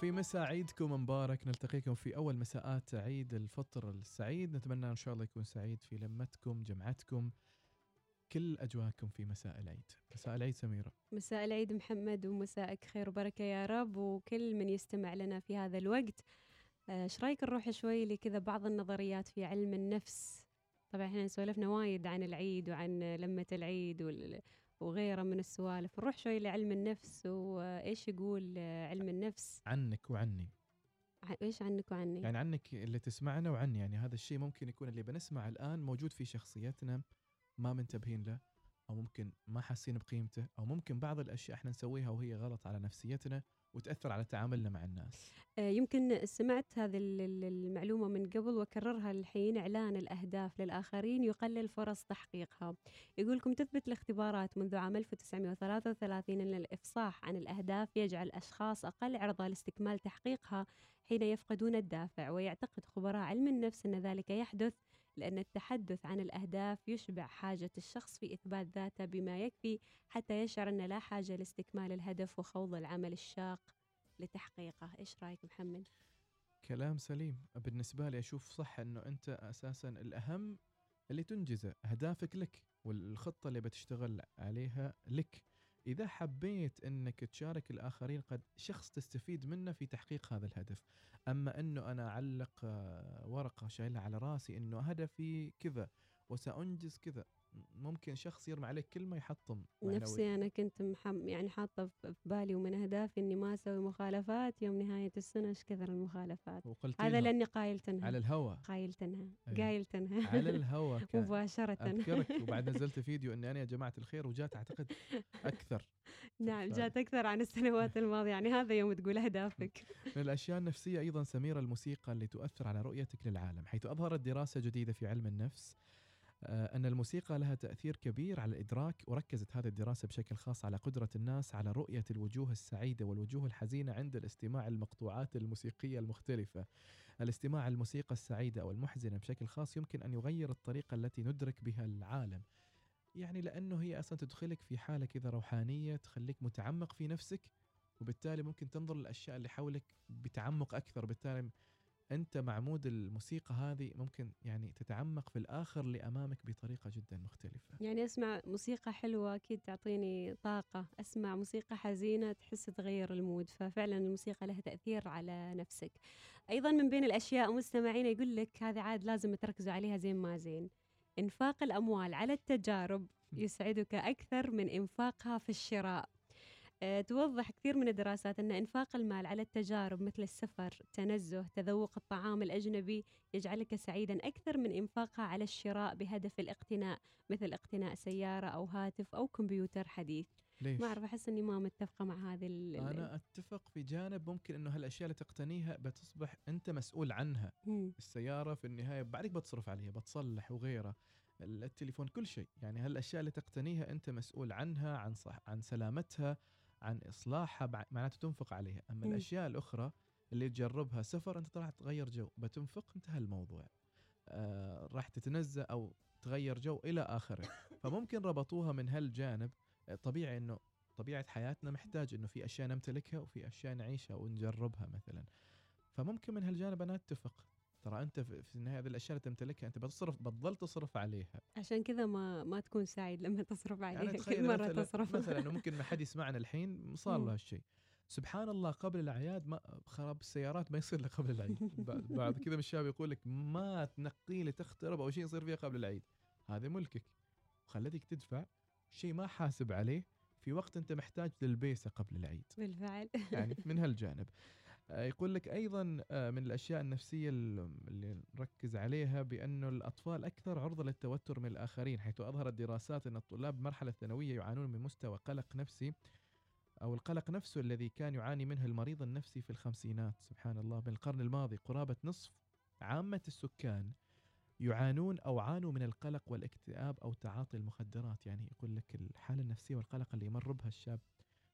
وفي مساء عيدكم مبارك. نلتقيكم في أول مساءات عيد الفطر السعيد. نتمنى إن شاء الله يكون سعيد في لمتكم جمعتكم كل أجواءكم في مساء العيد. مساء العيد سميرة. مساء العيد محمد ومساءك خير وبركة يا رب وكل من يستمع لنا في هذا الوقت. آه، إيش رأيك نروح شوي لكذا بعض النظريات في علم النفس؟ طبعا إحنا سولفنا وايد عن العيد وعن لمة العيد وال- وغيره من السوالف. نروح شوي لعلم النفس وإيش يقول علم النفس؟ عنك وعني. إيش عنك وعني؟ يعني عنك اللي تسمعنا وعني. يعني هذا الشيء ممكن يكون اللي بنسمع الآن موجود في شخصيتنا ما منتبهين له. أو ممكن ما حاسين بقيمته أو ممكن بعض الأشياء إحنا نسويها وهي غلط على نفسيتنا وتأثر على تعاملنا مع الناس. آه، يمكن سمعت هذه ال- ال- المعلومة من قبل وكررها الحين إعلان الأهداف للآخرين يقلل فرص تحقيقها. يقول لكم تثبت الاختبارات منذ عام 1933 أن الإفصاح عن الأهداف يجعل الأشخاص أقل عرضة لاستكمال تحقيقها حين يفقدون الدافع ويعتقد خبراء علم النفس أن ذلك يحدث لأن التحدث عن الأهداف يشبع حاجة الشخص في إثبات ذاته بما يكفي حتى يشعر أن لا حاجة لاستكمال الهدف وخوض العمل الشاق لتحقيقه. إيش رأيك محمد؟ كلام سليم. بالنسبة لي أشوف صح أنه أنت أساسا الأهم اللي تنجزه أهدافك لك والخطة اللي بتشتغل عليها لك. إذا حبيت أنك تشارك الآخرين قد شخص تستفيد منه في تحقيق هذا الهدف. أما أنه أنا أعلق آه، ورقة شايلها على رأسي أنه هدفي كذا وسأنجز كذا. ممكن شخص يرمي عليك كلمة يحطم. نفسي أنا كنت محم يعني حاطة في بالي ومن أهدافي إني ما أسوي مخالفات يوم نهاية السنة إيش كثر المخالفات؟ هذا لأني قايلتنها على الهوا. قايلتنها أيوة. قايلتنها على الهوا كان. مباشرة. أذكرك وبعد نزلت فيديو إني أنا يا جماعة الخير وجات أعتقد أكثر. نعم جات أكثر عن السنوات الماضية. يعني هذا يوم تقول أهدافك. من الأشياء النفسية أيضا سميرة الموسيقى اللي تؤثر على رؤيتك للعالم حيث أظهرت دراسة جديدة في علم النفس آه، أن الموسيقى لها تأثير كبير على الإدراك وركزت هذه الدراسة بشكل خاص على قدرة الناس على رؤية الوجوه السعيدة والوجوه الحزينة عند الاستماع المقطوعات الموسيقية المختلفة. الاستماع الموسيقى السعيدة أو المحزنة بشكل خاص يمكن أن يغير الطريقة التي ندرك بها العالم. يعني لأنه هي أصلا تدخلك في حالة كذا روحانية تخليك متعمق في نفسك وبالتالي ممكن تنظر للأشياء اللي حولك بتعمق أكثر بالتالي أنت مع mood الموسيقى هذه ممكن يعني تتعمق في الآخر اللي امامك بطريقة جدا مختلفة. يعني أسمع موسيقى حلوة أكيد تعطيني طاقة. أسمع موسيقى حزينة تحس تغير ال mood ففعلا الموسيقى لها تأثير على نفسك. أيضا من بين الأشياء مستمعين يقول لك هذه عاد لازم تركزوا عليها زين ما زين. إنفاق الأموال على التجارب يسعدك أكثر من إنفاقها في الشراء. توضح كثير من الدراسات أن إنفاق المال على التجارب مثل السفر، تنزه، تذوق الطعام الأجنبي يجعلك سعيدا أكثر من إنفاقها على الشراء بهدف الاقتناء مثل اقتناء سيارة أو هاتف أو كمبيوتر حديث. ليش؟ ما أعرف أحس أني ما متفقة مع هذه أنا أتفق في جانب ممكن إنه هالأشياء اللي تقتنيها بتصبح أنت مسؤول عنها. مم. السيارة في النهاية بعدك بتصرف عليها بتصلح وغيره التليفون كل شيء. يعني هالأشياء اللي تقتنيها أنت مسؤول عنها عن صح عن سلامتها عن إصلاحها معناته تنفق عليها. أما. الأشياء الأخرى اللي تجربها سفر أنت طلعت تغير جو. بتنفق انتهى الموضوع. آه راح تتنزه أو تغير جو إلى آخره. فممكن ربطوها من هالجانب. آه، طبيعي إنه طبيعة حياتنا محتاج إنه في أشياء نمتلكها وفي أشياء نعيشها ونجربها مثلا. فممكن من هالجانب أنا أتفق. ترى أنت في النهايه هذه الأشياء اللي تمتلكها أنت بتصرف بتظل تصرف عليها. عشان كذا ما ما تكون سعيد لما تصرف عليها. يعني كل مرة مثلا تصرف. مثلا ممكن ما حد يسمعنا الحين صار. له هالشيء. سبحان الله قبل الأعياد ما خراب السيارات ما يصير قبل العيد بعد- كذا من الشباب يقول لك ما تنقي لي تخترب أو شيء يصير فيها قبل العيد. هذا ملكك. وخلتك تدفع شيء ما حاسب عليه في وقت أنت محتاج للبيسة قبل العيد. بالفعل. يعني من هالجانب. يقول لك أيضا آه، من الأشياء النفسية اللي نركز عليها بأنه الأطفال أكثر عرضة للتوتر من الآخرين حيث أظهرت دراسات أن الطلاب بمرحله الثانويه يعانون من مستوى قلق نفسي أو القلق نفسه الذي كان يعاني منه المريض النفسي في الخمسينات. سبحان الله. بالقرن الماضي قرابة نصف عامة السكان يعانون أو عانوا من القلق والاكتئاب أو تعاطي المخدرات. يعني يقول لك الحالة النفسية والقلق اللي يمر بها الشاب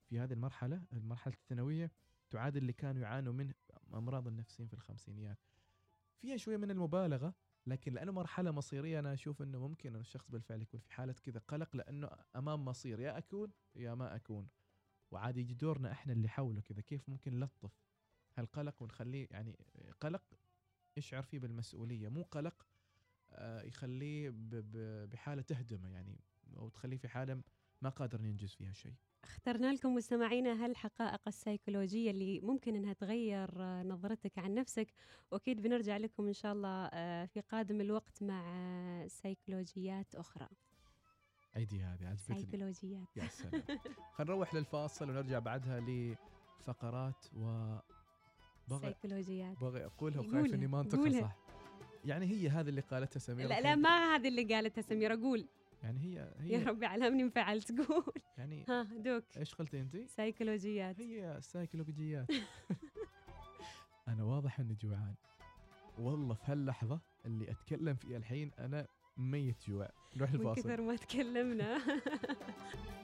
في هذه المرحلة المرحلة الثانوية تعادل اللي كانوا يعانوا منه أمراض النفسيين في الخمسينيات. فيها شوية من المبالغة لكن لأنه مرحلة مصيرية أنا أشوف إنه ممكن إنه الشخص بالفعل يكون في حالة كذا قلق لأنه أمام مصير يا أكون يا ما أكون. وعادي يجي دورنا إحنا اللي حوله كذا كيف ممكن نلطف هالقلق ونخليه يعني قلق يشعر فيه بالمسؤولية مو قلق آه، يخليه بحالة تهدمة يعني أو تخليه في حالة ما قادر ينجز فيها شيء. اخترنا لكم مستمعينا هالحقائق السيكولوجية اللي ممكن إنها تغير نظرتك عن نفسك وأكيد بنرجع لكم إن شاء الله آه، في قادم الوقت مع آه، سيكولوجيات أخرى. عيدي هذه عجبتني سيكولوجيات. يا سلام. خلينا نروح للفاصل ونرجع بعدها لفقرات و بغي سيكولوجيات. بغي أقولها وخايف إني ما انطقها. صح. يعني هي هذه اللي قالتها سميرة. لا لا. ما هذه اللي قالتها سميرة قول. يعني هي يا هي ربي علمني انفعلت قول يعني ها دوك. إيش قلتي انت؟ سيكولوجيات هي سايكولوجيات. أنا واضح إني جوعان. والله في هاللحظة اللي أتكلم فيها الحين أنا ميت جوع. نروح من الفاصل. كثر ما تكلمنا.